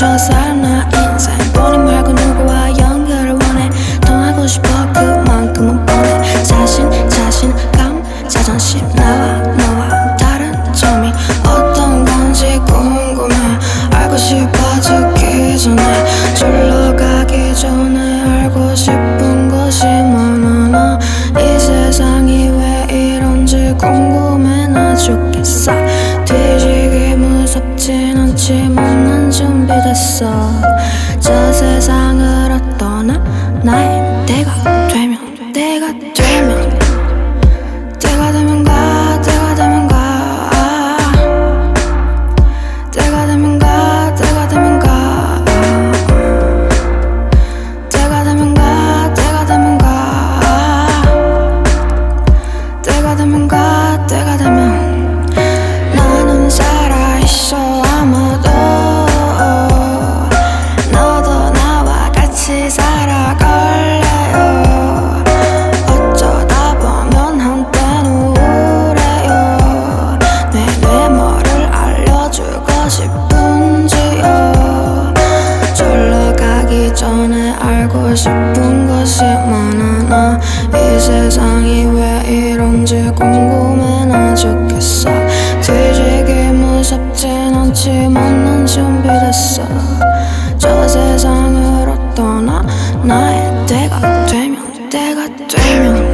저 사람 나 인생. 본인 말고 누구와 연결을 원해. 통하고 싶어 그만큼은 뻔해. 자신 자신감 자존심. 나와 너와 다른 점이 어떤 건지 궁금해. 알고 싶어 죽기 전에 졸러 가기 전에 알고 싶은 것이 많아 나 이 세상이 왜 이런지 궁금해. 나 죽겠어. 있어. 저 세상으로 떠나? 나의 때가 되면 때가 되면. 때가 되면 가 때가 되면 가. 때가 되면 가 때가 되면 가. 때가 되면 가 때가 되면 가. 때가 되면 가 때가 되면. 나는 살아있어. 알고 싶은 것이 많아 나 이 세상이 왜 이런지 궁금해 나 죽겠어. 뒤지기 무섭진 않지만 난 준비됐어. 저 세상으로 떠나 나의 때가 되면 때가 되면